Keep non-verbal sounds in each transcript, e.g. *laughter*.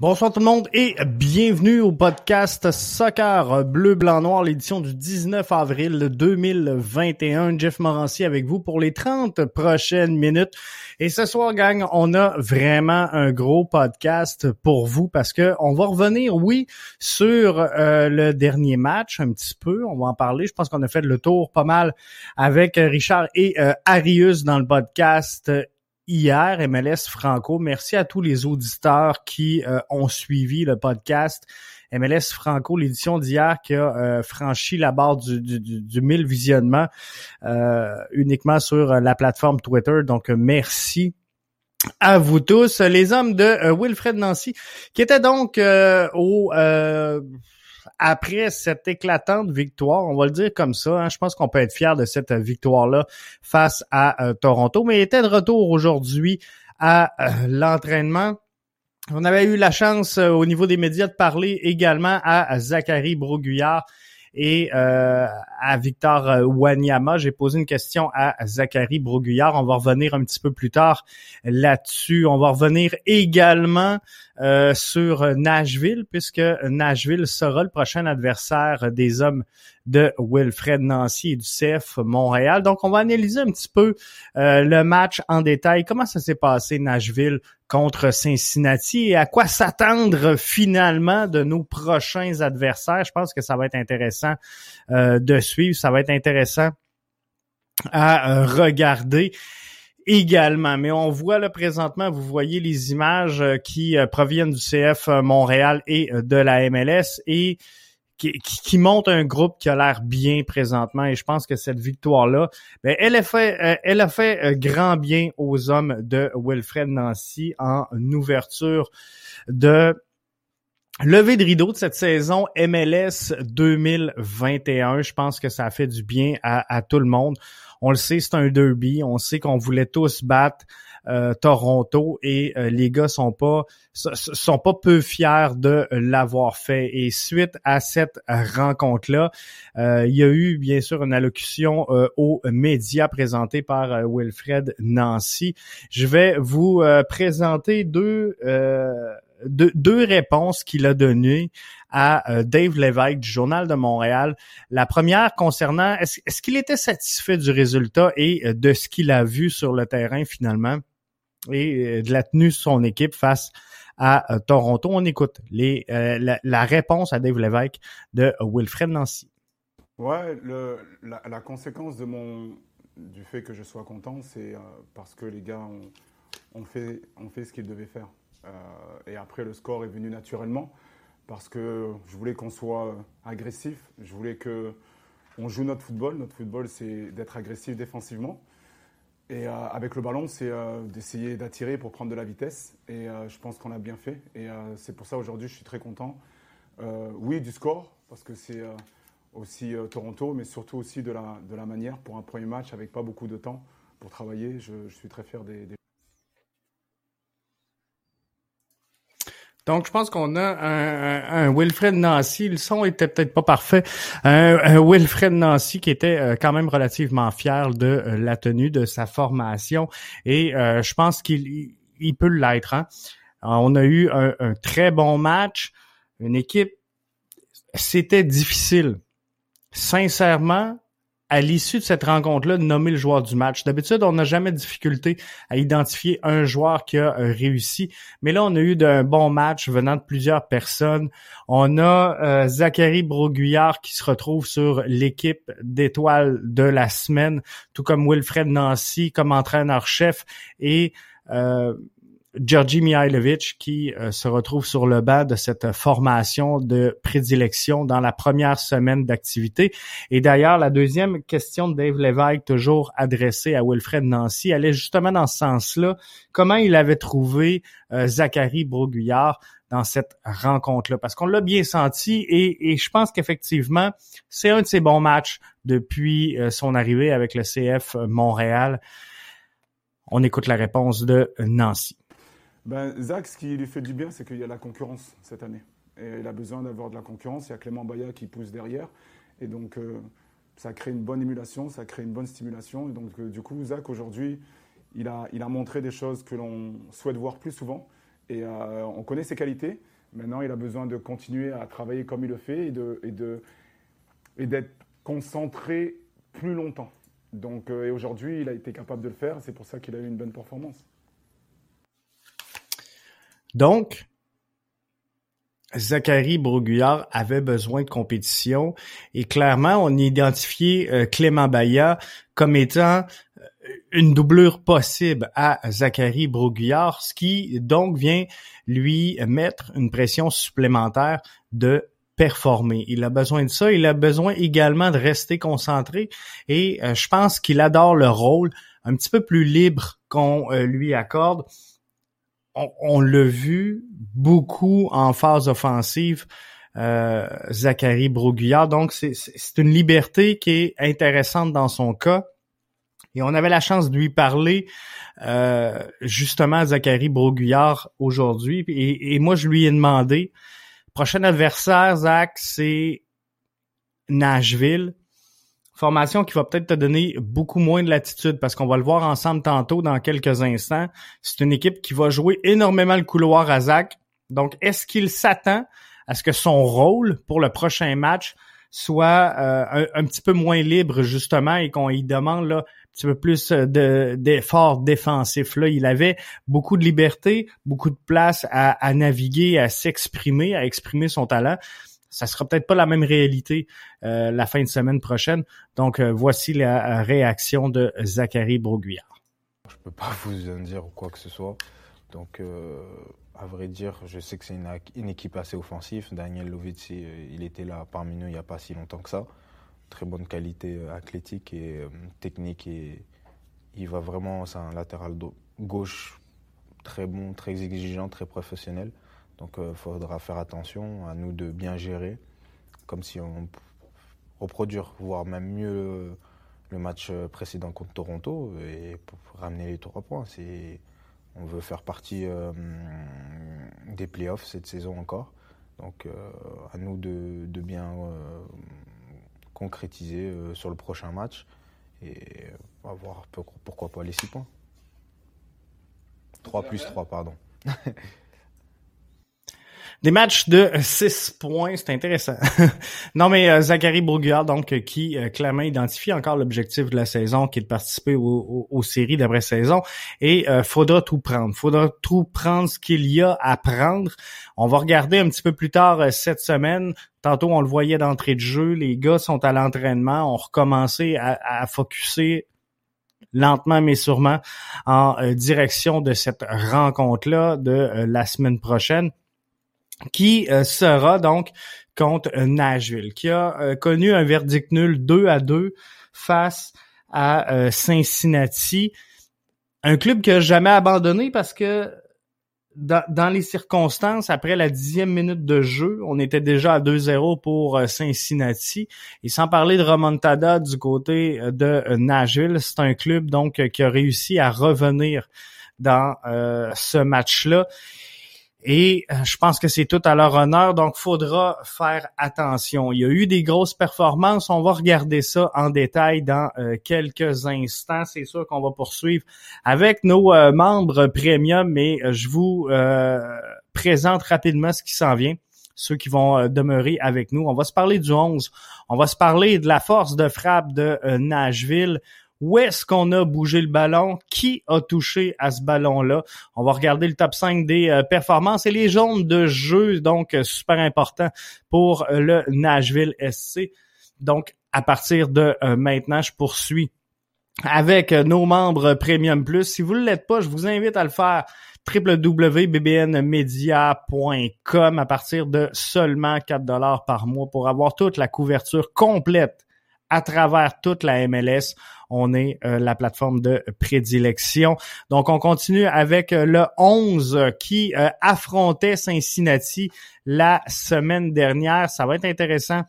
Bonsoir tout le monde et bienvenue au podcast Soccer Bleu, Blanc, Noir, l'édition du 19 avril 2021. Jeff Morancy avec vous pour les 30 prochaines minutes. Et ce soir, gang, on a vraiment un gros podcast pour vous parce que on va revenir, oui, sur euh, le dernier match un petit peu. On va en parler. Je pense qu'on a fait le tour pas mal avec Richard et euh, Arius dans le podcast hier, MLS Franco. Merci à tous les auditeurs qui euh, ont suivi le podcast. MLS Franco, l'édition d'hier qui a euh, franchi la barre du, du, du 1000 visionnements euh, uniquement sur la plateforme Twitter. Donc, merci à vous tous. Les hommes de Wilfred Nancy, qui étaient donc au après cette éclatante victoire, on va le dire comme ça, hein, je pense qu'on peut être fier de cette victoire-là face à euh, Toronto, mais il était de retour aujourd'hui à euh, l'entraînement. On avait eu la chance euh, au niveau des médias de parler également à Zachary Broguillard et à Victor Wanyama. J'ai posé une question à Zachary Broguillard. On va revenir un petit peu plus tard là-dessus. On va revenir également euh, sur Nashville, puisque Nashville sera le prochain adversaire des hommes de Wilfred Nancy et du CF Montréal. Donc, on va analyser un petit peu le match en détail. Comment ça s'est passé, Nashville, contre Cincinnati? Et à quoi s'attendre finalement de nos prochains adversaires? Je pense que ça va être intéressant euh, de suivre, ça va être intéressant à euh, regarder également. Mais on voit là présentement, vous voyez les images euh, qui proviennent du CF Montréal et de la MLS et qui, qui, monte un groupe qui a l'air bien présentement et je pense que cette victoire-là, ben, elle a fait, euh, elle a fait euh, grand bien aux hommes de Wilfred Nancy en ouverture de Levé de rideau de cette saison MLS 2021, je pense que ça a fait du bien à, à tout le monde. On le sait, c'est un derby. On sait qu'on voulait tous battre euh, Toronto et euh, les gars sont pas sont pas peu fiers de l'avoir fait. Et suite à cette rencontre-là, euh, il y a eu bien sûr une allocution aux médias présentée par Wilfred Nancy. Je vais vous présenter deux deux, réponses qu'il a données à Dave Lévesque du Journal de Montréal. La première concernant est-ce qu'il était satisfait du résultat et de ce qu'il a vu sur le terrain finalement et euh, de la tenue de son équipe face à euh, Toronto? On écoute les, euh, la, réponse à Dave Lévesque de Wilfred Nancy. Ouais, la, conséquence de mon, du fait que je sois content, c'est parce que les gars ont, fait, ont fait ce qu'ils devaient faire. et après, le score est venu naturellement parce que je voulais qu'on soit agressif. Je voulais que on joue notre football. Notre football, c'est d'être agressif défensivement. Et euh, avec le ballon, c'est euh, d'essayer d'attirer pour prendre de la vitesse. Et euh, je pense qu'on a bien fait. Et c'est pour ça aujourd'hui, je suis très content. oui, du score, parce que c'est aussi Toronto, mais surtout aussi de la, de la manière pour un premier match avec pas beaucoup de temps pour travailler. Je, suis très fier des, des Donc, je pense qu'on a un, un, Wilfred Nancy. Le son était peut-être pas parfait. Un, Wilfred Nancy qui était euh, quand même relativement fier de euh, la tenue de sa formation. Et euh, je pense qu'il il peut l'être. Hein. On a eu un, un très bon match. Une équipe, c'était difficile. Sincèrement, à l'issue de cette rencontre-là, nommer le joueur du match. D'habitude, on n'a jamais de difficulté à identifier un joueur qui a euh, réussi, mais là, on a eu un bon match venant de plusieurs personnes. On a euh, Zachary Broguillard qui se retrouve sur l'équipe d'étoiles de la semaine, tout comme Wilfred Nancy comme entraîneur-chef et euh, Georgi Mihailovic qui euh, se retrouve sur le bas de cette formation de prédilection dans la première semaine d'activité. Et d'ailleurs, la deuxième question de Dave Lévesque, toujours adressée à Wilfred Nancy, est justement dans ce sens-là. Comment il avait trouvé euh, Zachary Broguillard dans cette rencontre-là? Parce qu'on l'a bien senti et, et je pense qu'effectivement, c'est un de ses bons matchs depuis euh, son arrivée avec le CF Montréal. On écoute la réponse de Nancy. Ben, Zach, ce qui lui fait du bien, c'est qu'il y a la concurrence cette année. Il a besoin d'avoir de la concurrence. Il y a Clément Baya qui pousse derrière. Et donc, euh, ça crée une bonne émulation, ça crée une bonne stimulation. Et donc, euh, du coup, Zach, aujourd'hui, il a, il a montré des choses que l'on souhaite voir plus souvent. Et on connaît ses qualités. Maintenant, il a besoin de continuer à travailler comme il le fait et de, et de, et d'être concentré plus longtemps. Donc, et aujourd'hui, il a été capable de le faire. C'est pour ça qu'il a eu une bonne performance. Donc, Zachary Broguillard avait besoin de compétition et clairement, on a identifié euh, Clément Baya comme étant euh, une doublure possible à Zachary Broguillard, ce qui donc vient lui mettre une pression supplémentaire de performer. Il a besoin de ça. Il a besoin également de rester concentré et euh, je pense qu'il adore le rôle un petit peu plus libre qu'on lui accorde on, l'a vu beaucoup en phase offensive, euh, Zachary Broguillard. Donc, c'est une liberté qui est intéressante dans son cas. Et on avait la chance de lui parler euh, justement à Zachary Broguillard aujourd'hui. Et, et, moi, je lui ai demandé, prochain adversaire, Zach, c'est Nashville. Formation qui va peut-être te donner beaucoup moins de latitude parce qu'on va le voir ensemble tantôt dans quelques instants. C'est une équipe qui va jouer énormément le couloir à Zach. Donc, est-ce qu'il s'attend à ce que son rôle pour le prochain match soit euh, un, petit peu moins libre justement et qu'on y demande là un petit peu plus d'efforts défensifs? Là, il avait beaucoup de liberté, beaucoup de place à naviguer, à s'exprimer, à exprimer son talent ça sera peut-être pas la même réalité euh, la fin de semaine prochaine. Donc, euh, voici la réaction de Zachary Broguillard. Je peux pas *laughs* vous en dire quoi que ce soit. Donc, euh, à vrai dire, je sais que c'est une, équipe assez offensive. Daniel Lovitz, il était là parmi nous il n'y a pas si longtemps que ça. Très bonne qualité athlétique et technique. Et il va vraiment, c'est un latéral gauche très bon, très exigeant, très professionnel. Donc il euh, faudra faire attention à nous de bien gérer, comme si on reproduire, voire même mieux le match précédent contre Toronto et ramener les trois points. On veut faire partie euh, des playoffs cette saison encore. Donc euh, à nous de, bien concrétiser sur le prochain match et avoir pourquoi pas les six points. 3 plus 3, pardon. *laughs* Des matchs de 6 points, c'est intéressant. *laughs* non, mais euh, Zachary Bourguard, donc, euh, qui euh, clairement identifie encore l'objectif de la saison, qui est de participer aux séries d'après-saison. Et faudra tout prendre. Faudra tout prendre ce qu'il y a à prendre. On va regarder un petit peu plus tard cette semaine. Tantôt, on le voyait d'entrée de jeu. Les gars sont à l'entraînement. On recommençait à, à focuser lentement mais sûrement en direction de cette rencontre-là de la semaine prochaine qui euh, sera donc contre euh, Nashville, qui a euh, connu un verdict nul 2 à 2 face à Cincinnati. Un club qui a jamais abandonné parce que dans, les circonstances, après la dixième minute de jeu, on était déjà à 2-0 pour Cincinnati. Et sans parler de remontada du côté de Nashville, c'est un club donc qui a réussi à revenir dans ce match-là. Et euh, je pense que c'est tout à leur honneur, donc faudra faire attention. Il y a eu des grosses performances, on va regarder ça en détail dans euh, quelques instants. C'est sûr qu'on va poursuivre avec nos euh, membres premium, mais je vous présente rapidement ce qui s'en vient ceux qui vont demeurer avec nous. On va se parler du 11. On va se parler de la force de frappe de Nashville où est-ce qu'on a bougé le ballon, qui a touché à ce ballon-là? On va regarder le top 5 des euh, performances et les jaunes de jeu, donc euh, super important pour euh, le Nashville SC. Donc, à partir de maintenant, je poursuis avec nos membres Premium Plus. Si vous ne l'êtes pas, je vous invite à le faire www.bbnmedia.com à partir de seulement 4 dollars par mois pour avoir toute la couverture complète à travers toute la MLS. On est euh, la plateforme de prédilection. Donc, on continue avec euh, le 11 qui euh, affrontait Cincinnati la semaine dernière. Ça va être intéressant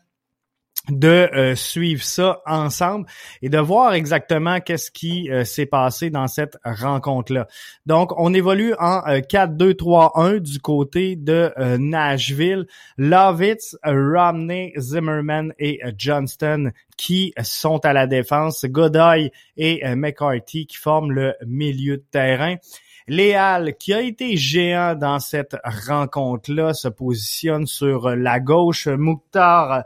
de euh, suivre ça ensemble et de voir exactement qu'est-ce qui euh, s'est passé dans cette rencontre-là. Donc, on évolue en 4-2-3-1 euh, du côté de Nashville. Lovitz, Romney, Zimmerman et Johnston qui sont à la défense. Godoy et McCarthy qui forment le milieu de terrain. Léal, qui a été géant dans cette rencontre-là, se positionne sur la gauche. Mouktar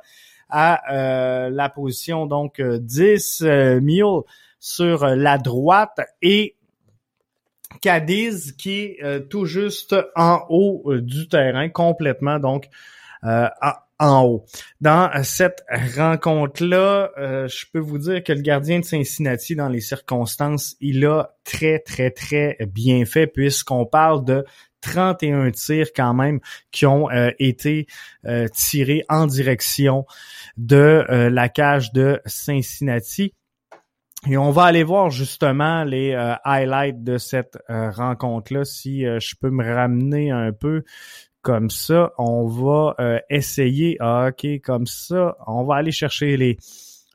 à euh, la position donc 10, euh, Mule sur la droite et Cadiz qui est euh, tout juste en haut du terrain complètement donc en haut. Dans cette rencontre-là, je peux vous dire que le gardien de Cincinnati, dans les circonstances, il a très, très, très bien fait puisqu'on parle de 31 tirs quand même qui ont euh, été euh, tirés en direction de euh, la cage de Cincinnati. Et on va aller voir justement les highlights de cette rencontre-là. Si je peux me ramener un peu comme ça, on va essayer. Ah, ok, comme ça, on va aller chercher les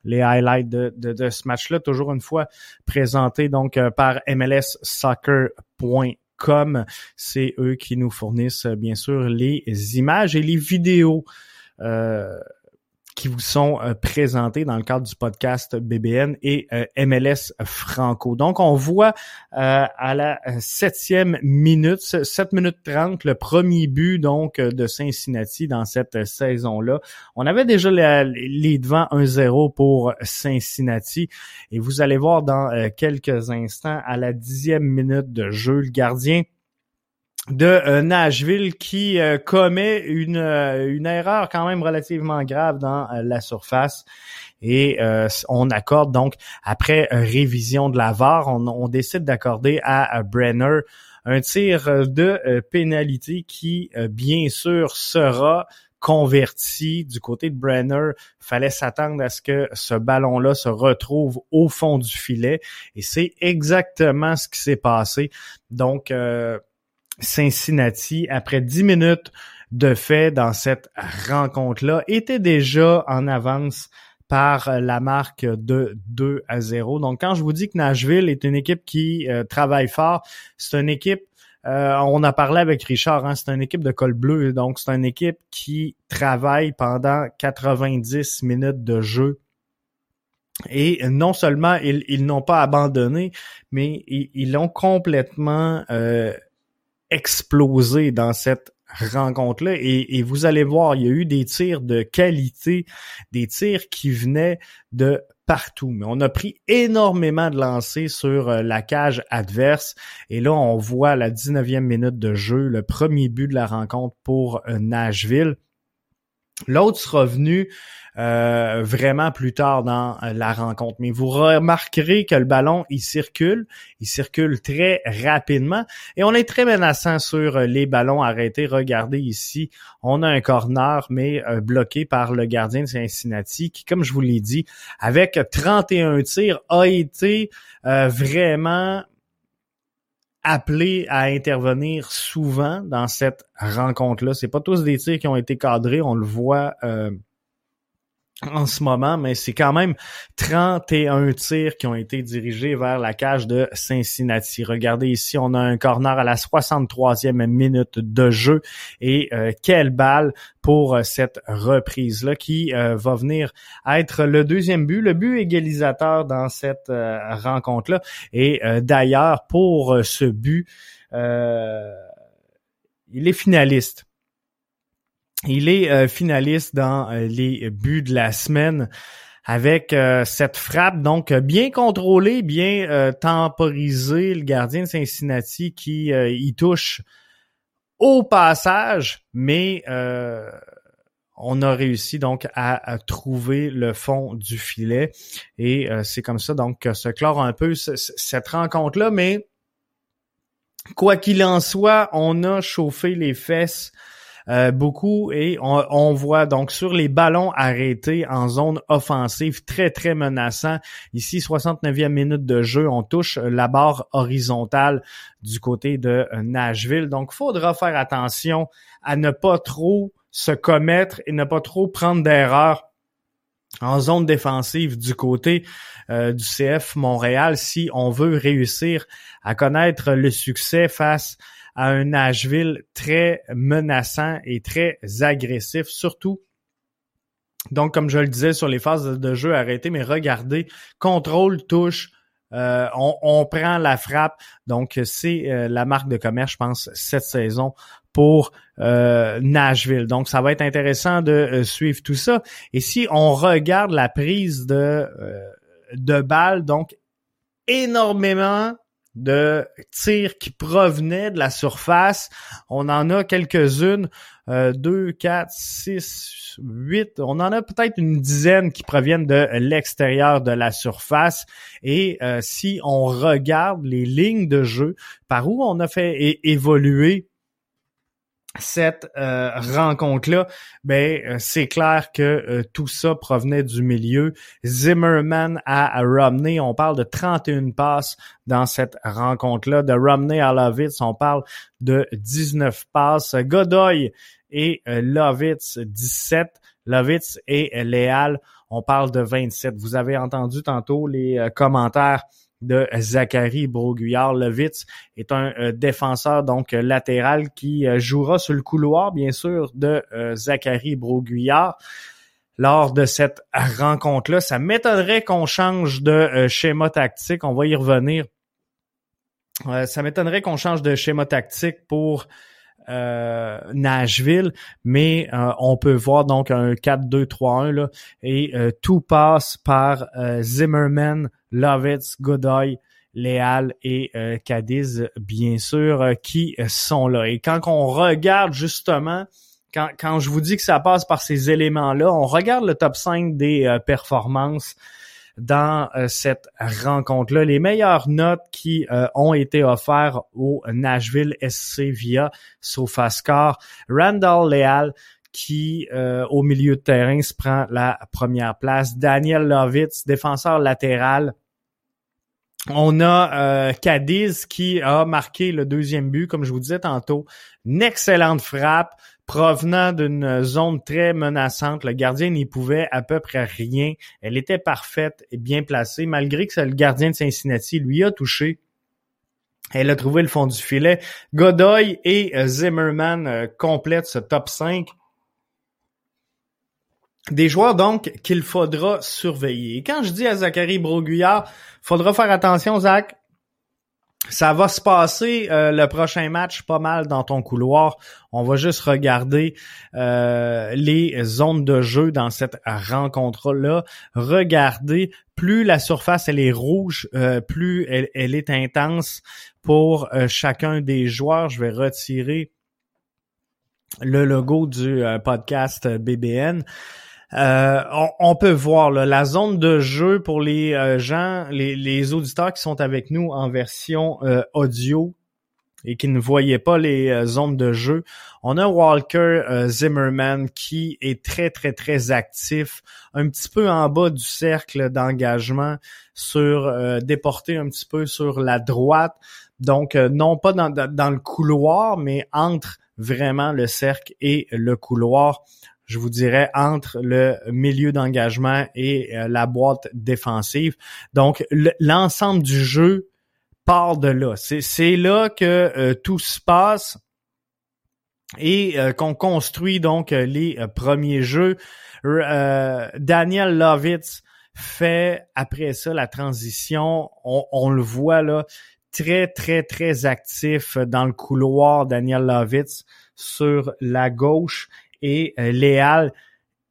les highlights de, de, de ce match-là, toujours une fois présenté donc par MLSsoccer.com comme c'est eux qui nous fournissent bien sûr les images et les vidéos. Euh, qui vous sont euh, présentés dans le cadre du podcast BBN et euh, MLS Franco. Donc, on voit euh, à la septième minute, 7 minutes 30, le premier but donc de Cincinnati dans cette saison-là. On avait déjà les, devants 1-0 pour Cincinnati et vous allez voir dans quelques instants à la dixième minute de jeu, le gardien de euh, Nashville qui euh, commet une, euh, une erreur quand même relativement grave dans la surface. Et on accorde donc, après révision de la VAR, on, décide d'accorder à, Brenner un tir de pénalité qui, bien sûr, sera converti du côté de Brenner. Fallait s'attendre à ce que ce ballon-là se retrouve au fond du filet. Et c'est exactement ce qui s'est passé. Donc, Cincinnati, après dix minutes de fait dans cette rencontre-là, était déjà en avance par la marque de 2 à 0. Donc, quand je vous dis que Nashville est une équipe qui euh, travaille fort, c'est une équipe, euh, on a parlé avec Richard, hein, c'est une équipe de col bleu, donc c'est une équipe qui travaille pendant 90 minutes de jeu. Et non seulement ils, n'ont pas abandonné, mais ils l'ont complètement euh, explosé dans cette rencontre-là. Et, vous allez voir, il y a eu des tirs de qualité, des tirs qui venaient de partout. Mais on a pris énormément de lancers sur euh, la cage adverse. Et là, on voit la 19e minute de jeu, le premier but de la rencontre pour euh, Nashville. L'autre sera venu euh, vraiment plus tard dans euh, la rencontre. Mais vous remarquerez que le ballon, il circule, il circule très rapidement et on est très menaçant sur euh, les ballons arrêtés. Regardez ici, on a un corner, mais bloqué par le gardien de Cincinnati qui, comme je vous l'ai dit, avec 31 tirs, a été vraiment appelé à intervenir souvent dans cette rencontre-là. C'est pas tous des tirs qui ont été cadrés, on le voit en ce moment, mais c'est quand même 31 tirs qui ont été dirigés vers la cage de Cincinnati. Regardez ici, on a un corner à la 63e minute de jeu et euh, quelle balle pour euh, cette reprise-là qui euh, va venir être le deuxième but, le but égalisateur dans cette rencontre-là. Et d'ailleurs, pour ce but, il est finaliste il est euh, finaliste dans euh, les buts de la semaine avec euh, cette frappe donc bien contrôlée, bien temporisée. Le gardien de Cincinnati qui y touche au passage, mais on a réussi donc à, trouver le fond du filet et c'est comme ça donc que se clore un peu cette rencontre là. Mais quoi qu'il en soit, on a chauffé les fesses euh, beaucoup et on, voit donc sur les ballons arrêtés en zone offensive très très menaçant. Ici 69e minute de jeu, on touche la barre horizontale du côté de Nashville. Donc faudra faire attention à ne pas trop se commettre et ne pas trop prendre d'erreurs en zone défensive du côté euh, du CF Montréal si on veut réussir à connaître le succès face un Nashville très menaçant et très agressif, surtout donc, comme je le disais sur les phases de jeu arrêtées, mais regardez, contrôle, touche, on, on, prend la frappe. Donc, c'est la marque de commerce, je pense, cette saison pour Nashville. Donc, ça va être intéressant de suivre tout ça. Et si on regarde la prise de, de balles, donc énormément de tirs qui provenaient de la surface. On en a quelques-unes, euh, deux, quatre, six, huit. On en a peut-être une dizaine qui proviennent de l'extérieur de la surface. Et euh, si on regarde les lignes de jeu par où on a fait évoluer cette euh, rencontre-là, ben euh, c'est clair que euh, tout ça provenait du milieu. Zimmerman à Romney, on parle de 31 passes dans cette rencontre-là. De Romney à Lovitz, on parle de 19 passes. Godoy et Lovitz, 17. Lovitz et Léal, on parle de 27. Vous avez entendu tantôt les commentaires de Zachary Broguillard. Levitz est un euh, défenseur donc euh, latéral qui euh, jouera sur le couloir, bien sûr, de Zachary Broguillard. Lors de cette rencontre-là, ça m'étonnerait qu'on change de schéma tactique. On va y revenir. ça m'étonnerait qu'on change de schéma tactique pour Nashville, mais on peut voir donc un 4-2-3-1 là, et tout passe par Zimmerman, Lovitz, Godoy, Léal et Cadiz, bien sûr, qui sont là. Et quand on regarde justement quand, quand je vous dis que ça passe par ces éléments-là, on regarde le top 5 des performances dans euh, cette rencontre-là. Les meilleures notes qui euh, ont été offertes au Nashville SC via SofaScore. Randall Leal qui, euh, au milieu de terrain, se prend la première place. Daniel Lovitz, défenseur latéral. On a Cadiz qui a marqué le deuxième but, comme je vous disais tantôt. Une excellente frappe provenant d'une zone très menaçante. Le gardien n'y pouvait à peu près rien. Elle était parfaite et bien placée, malgré que le gardien de Cincinnati lui a touché. Elle a trouvé le fond du filet. Godoy et Zimmerman euh, complètent ce top 5. Des joueurs donc qu'il faudra surveiller. Quand je dis à Zachary Broguillard, faudra faire attention, Zach, ça va se passer euh, le prochain match pas mal dans ton couloir. On va juste regarder euh, les zones de jeu dans cette rencontre-là. Regardez, plus la surface elle est rouge, euh, plus elle, elle, est intense pour chacun des joueurs. Je vais retirer le logo du podcast BBN. Euh, on, peut voir la zone de jeu pour les euh, gens, les, auditeurs qui sont avec nous en version euh, audio et qui ne voyaient pas les zones de jeu. On a Walker Zimmerman qui est très très très actif, un petit peu en bas du cercle d'engagement, sur déporté un petit peu sur la droite. Donc non pas dans le couloir, mais entre vraiment le cercle et le couloir je vous dirais, entre le milieu d'engagement et euh, la boîte défensive. Donc, l'ensemble du jeu part de là. C'est là que euh, tout se passe et euh, qu'on construit donc les premiers jeux. Daniel Lovitz fait après ça la transition. On, on, le voit là très très très actif dans le couloir. Daniel Lovitz sur la gauche et euh, Léal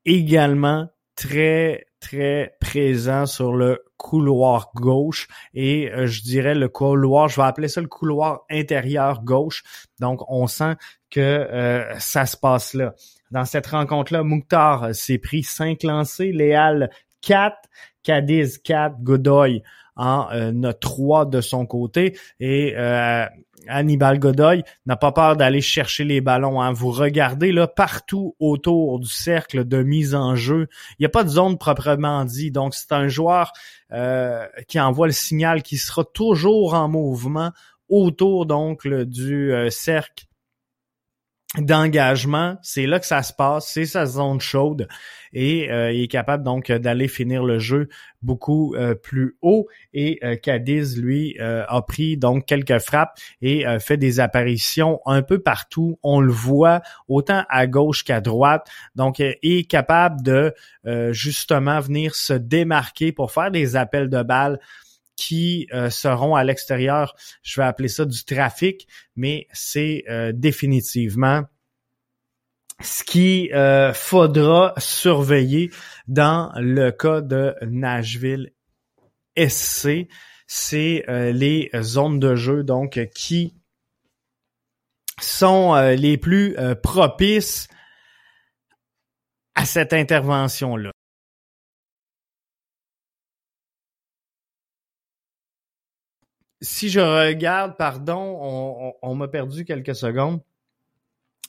également très très présent sur le couloir gauche et euh, je dirais le couloir, je vais appeler ça le couloir intérieur gauche. Donc on sent que euh, ça se passe là. Dans cette rencontre-là, Mouktar s'est pris cinq lancers, Léal 4, Cadiz 4, Godoy en a 3 de son côté et Hannibal Godoy n'a pas peur d'aller chercher les ballons. Hein. Vous regardez là partout autour du cercle de mise en jeu. Il n'y a pas de zone proprement dit. Donc c'est un joueur euh, qui envoie le signal qui sera toujours en mouvement autour donc du euh, cercle d'engagement, c'est là que ça se passe, c'est sa zone chaude. Et euh, il est capable donc d'aller finir le jeu beaucoup euh, plus haut. Et euh, Cadiz lui a pris donc quelques frappes et fait des apparitions un peu partout, on le voit autant à gauche qu'à droite, donc est capable de justement venir se démarquer pour faire des appels de balles qui seront à l'extérieur. Je vais appeler ça du trafic, mais c'est définitivement ce qui faudra surveiller dans le cas de Nashville SC, c'est les zones de jeu donc qui sont les plus propices à cette intervention-là. Si je regarde, pardon, on, m'a perdu quelques secondes.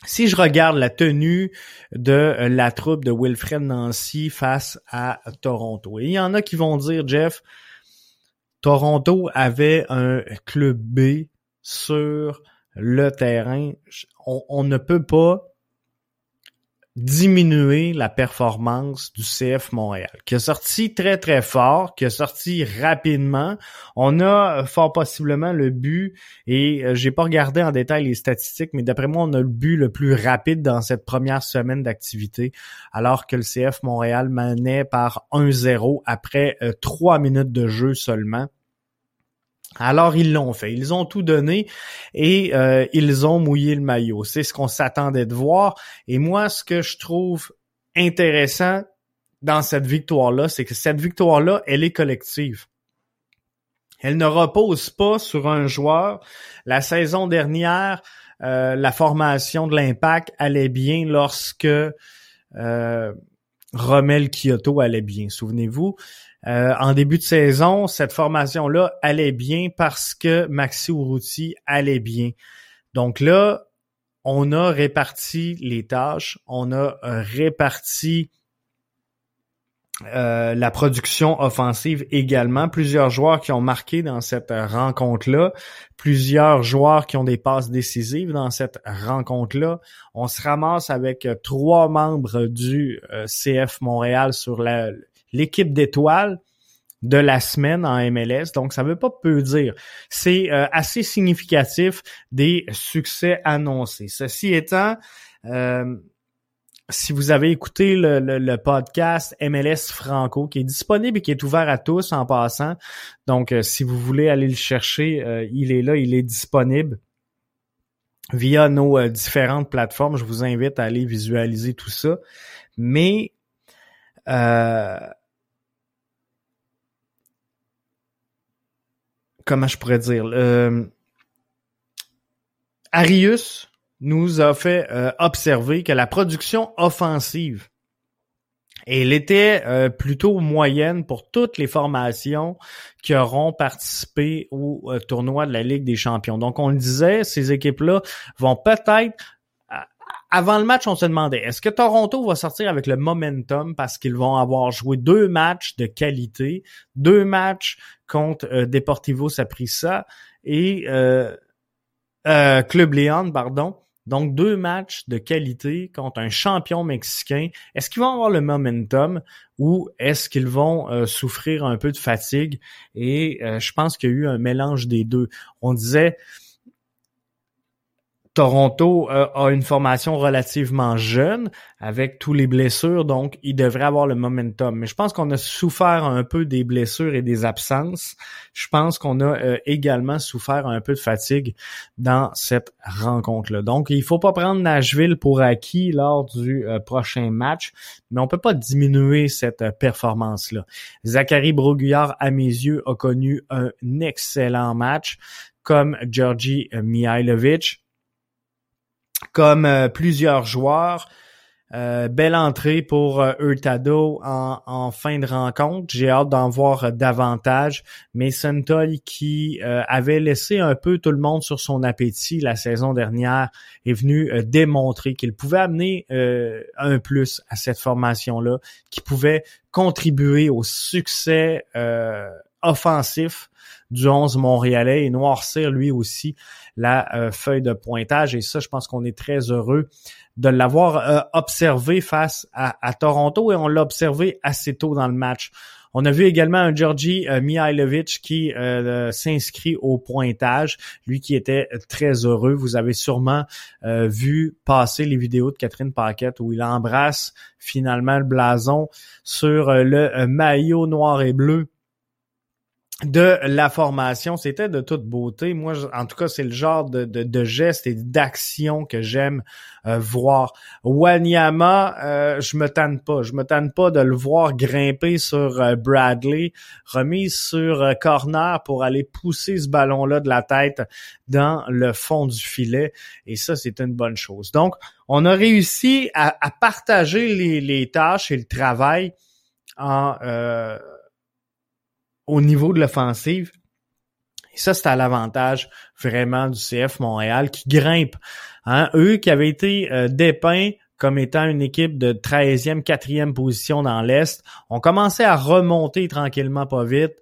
Si je regarde la tenue de la troupe de Wilfred Nancy face à Toronto, il y en a qui vont dire, Jeff, Toronto avait un club B sur le terrain. on ne peut pas diminuer la performance du CF Montréal, qui a sorti très très fort, qui a sorti rapidement. On a fort possiblement le but, et euh, j'ai pas regardé en détail les statistiques, mais d'après moi, on a le but le plus rapide dans cette première semaine d'activité, alors que le CF Montréal menait par 1-0 après euh, trois minutes de jeu seulement. Alors ils l'ont fait, ils ont tout donné et euh, ils ont mouillé le maillot. C'est ce qu'on s'attendait de voir. Et moi, ce que je trouve intéressant dans cette victoire-là, c'est que cette victoire-là, elle est collective. Elle ne repose pas sur un joueur. La saison dernière, euh, la formation de l'impact allait bien lorsque euh, Romel Kyoto allait bien. Souvenez-vous, euh, en début de saison, cette formation-là allait bien parce que Maxi Urruti allait bien. Donc là, on a réparti les tâches, on a euh, réparti euh, la production offensive également. Plusieurs joueurs qui ont marqué dans cette rencontre-là, plusieurs joueurs qui ont des passes décisives dans cette rencontre-là. On se ramasse avec trois membres du CF Montréal sur la, l'équipe d'étoiles de la semaine en MLS. Donc, ça veut pas peu dire. C'est euh, assez significatif des succès annoncés. Ceci étant, euh, si vous avez écouté le, podcast MLS Franco, qui est disponible et qui est ouvert à tous en passant, donc euh, si vous voulez aller le chercher, il est là, il est disponible via nos différentes plateformes. Je vous invite à aller visualiser tout ça. Mais comment je pourrais dire, euh, Arius nous a fait euh, observer que la production offensive, elle était euh, plutôt moyenne pour toutes les formations qui auront participé au tournoi de la Ligue des Champions. Donc, on le disait, ces équipes-là vont peut-être avant le match, on se demandait, est-ce que Toronto va sortir avec le momentum parce qu'ils vont avoir joué deux matchs de qualité, deux matchs contre euh, Deportivo Saprissa et euh, euh, Club Leon, pardon. Donc deux matchs de qualité contre un champion mexicain. Est-ce qu'ils vont avoir le momentum ou est-ce qu'ils vont souffrir un peu de fatigue? Et je pense qu'il y a eu un mélange des deux. On disait Toronto euh, a une formation relativement jeune avec tous les blessures, donc il devrait avoir le momentum. Mais je pense qu'on a souffert un peu des blessures et des absences. Je pense qu'on a euh, également souffert un peu de fatigue dans cette rencontre-là. Donc, il faut pas prendre Nashville pour acquis lors du euh, prochain match, mais on peut pas diminuer cette performance-là. Zachary Broguillard, à mes yeux, a connu un excellent match comme Georgi Mihailovic comme euh, plusieurs joueurs. Euh, belle entrée pour euh, Hurtado en, fin de rencontre. J'ai hâte d'en voir davantage. Mason Toll, qui avait laissé un peu tout le monde sur son appétit la saison dernière, est venu démontrer qu'il pouvait amener un plus à cette formation-là, qui pouvait contribuer au succès offensif du 11 montréalais et noircir lui aussi la euh, feuille de pointage. Et ça, je pense qu'on est très heureux de l'avoir euh, observé face à, Toronto et on l'a observé assez tôt dans le match. On a vu également un Georgi euh, Mihailovic qui s'inscrit au pointage, lui qui était très heureux. Vous avez sûrement vu passer les vidéos de Catherine Paquette où il embrasse finalement le blason sur le maillot noir et bleu de la formation. C'était de toute beauté. Moi, en tout cas, c'est le genre de, de, gestes et d'action que j'aime euh, voir. Wanyama, euh, je me tanne pas. Je me tanne pas de le voir grimper sur euh, Bradley, remise sur corner pour aller pousser ce ballon-là de la tête dans le fond du filet. Et ça, c'est une bonne chose. Donc, on a réussi à, partager les, les, tâches et le travail en au niveau de l'offensive. Et ça, c'est à l'avantage vraiment du CF Montréal qui grimpe. Hein. Eux qui avaient été euh, dépeints comme étant une équipe de 13e, 4e position dans l'Est, ont commencé à remonter tranquillement pas vite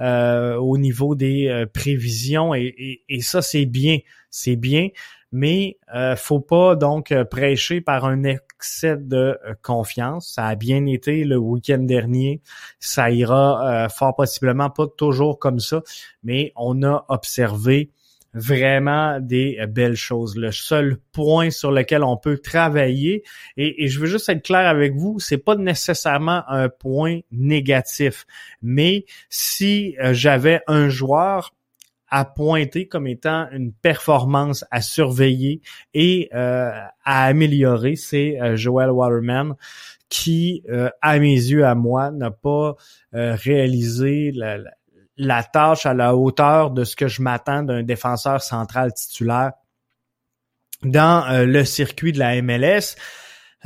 euh, au niveau des euh, prévisions et, et ça, c'est bien. C'est bien mais euh, faut pas donc euh, prêcher par un excès de euh, confiance. Ça a bien été le week-end dernier, ça ira euh, fort possiblement pas toujours comme ça, mais on a observé vraiment des belles choses. Le seul point sur lequel on peut travailler, et, et je veux juste être clair avec vous, c'est pas nécessairement un point négatif, mais si j'avais un joueur à pointer comme étant une performance à surveiller et euh, à améliorer, c'est euh, Joel Waterman qui, euh, à mes yeux, à moi, n'a pas réalisé la, la, tâche à la hauteur de ce que je m'attends d'un défenseur central titulaire dans le circuit de la MLS.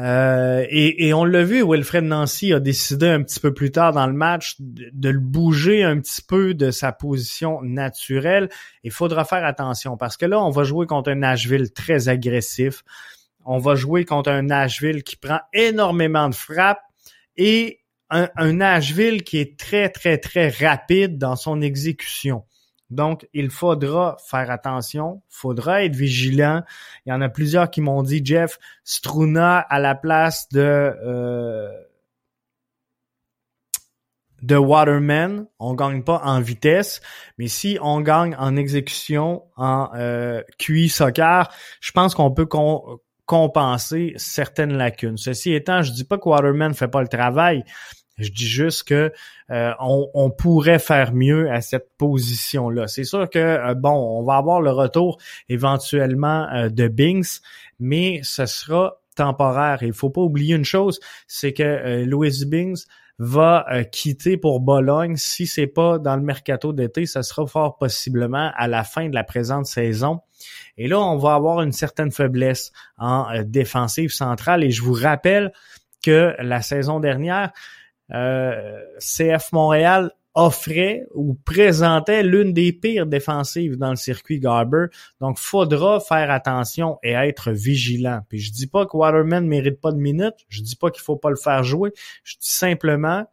Euh, et, on l'a vu, Wilfred Nancy a décidé un petit peu plus tard dans le match de, le bouger un petit peu de sa position naturelle. Il faudra faire attention parce que là, on va jouer contre un Nashville très agressif. On va jouer contre un Nashville qui prend énormément de frappes et un, un Nashville qui est très, très, très rapide dans son exécution. Donc, il faudra faire attention, faudra être vigilant. Il y en a plusieurs qui m'ont dit, Jeff, Struna à la place de euh, de Waterman, on gagne pas en vitesse, mais si on gagne en exécution, en euh, QI soccer, je pense qu'on peut compenser certaines lacunes. Ceci étant, je dis pas que Waterman fait pas le travail, je dis juste que euh, on, pourrait faire mieux à cette position-là. C'est sûr que euh, bon, on va avoir le retour éventuellement euh, de Binks, mais ce sera temporaire. Il faut pas oublier une chose, c'est que Louis Binks va quitter pour Bologne. Si c'est pas dans le mercato d'été, ça sera fort possiblement à la fin de la présente saison. Et là, on va avoir une certaine faiblesse en défensive centrale. Et je vous rappelle que la saison dernière, euh, CF Montréal offrait ou présentait l'une des pires défensives dans le circuit Garber. Donc, faudra faire attention et être vigilant. Puis je dis pas que Waterman mérite pas de minutes, je dis pas qu'il faut pas le faire jouer, je dis simplement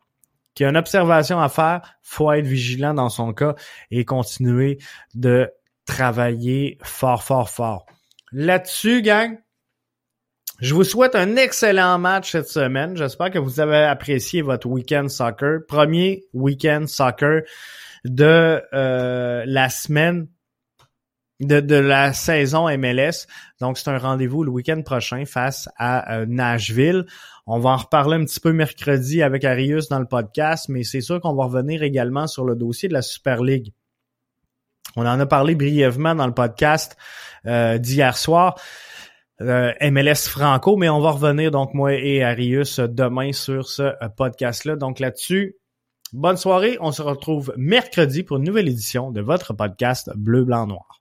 qu'il y a une observation à faire, faut être vigilant dans son cas et continuer de travailler fort, fort, fort. Là-dessus, gang, je vous souhaite un excellent match cette semaine. J'espère que vous avez apprécié votre week-end soccer. Premier week-end soccer de euh, la semaine de, de, la saison MLS. Donc, c'est un rendez-vous le week-end prochain face à euh, Nashville. On va en reparler un petit peu mercredi avec Arius dans le podcast, mais c'est sûr qu'on va revenir également sur le dossier de la Super League. On en a parlé brièvement dans le podcast euh, d'hier soir. Euh, MLS Franco, mais on va revenir donc moi et Arius demain sur ce euh, podcast-là. Donc là-dessus, bonne soirée. On se retrouve mercredi pour une nouvelle édition de votre podcast Bleu, Blanc, Noir.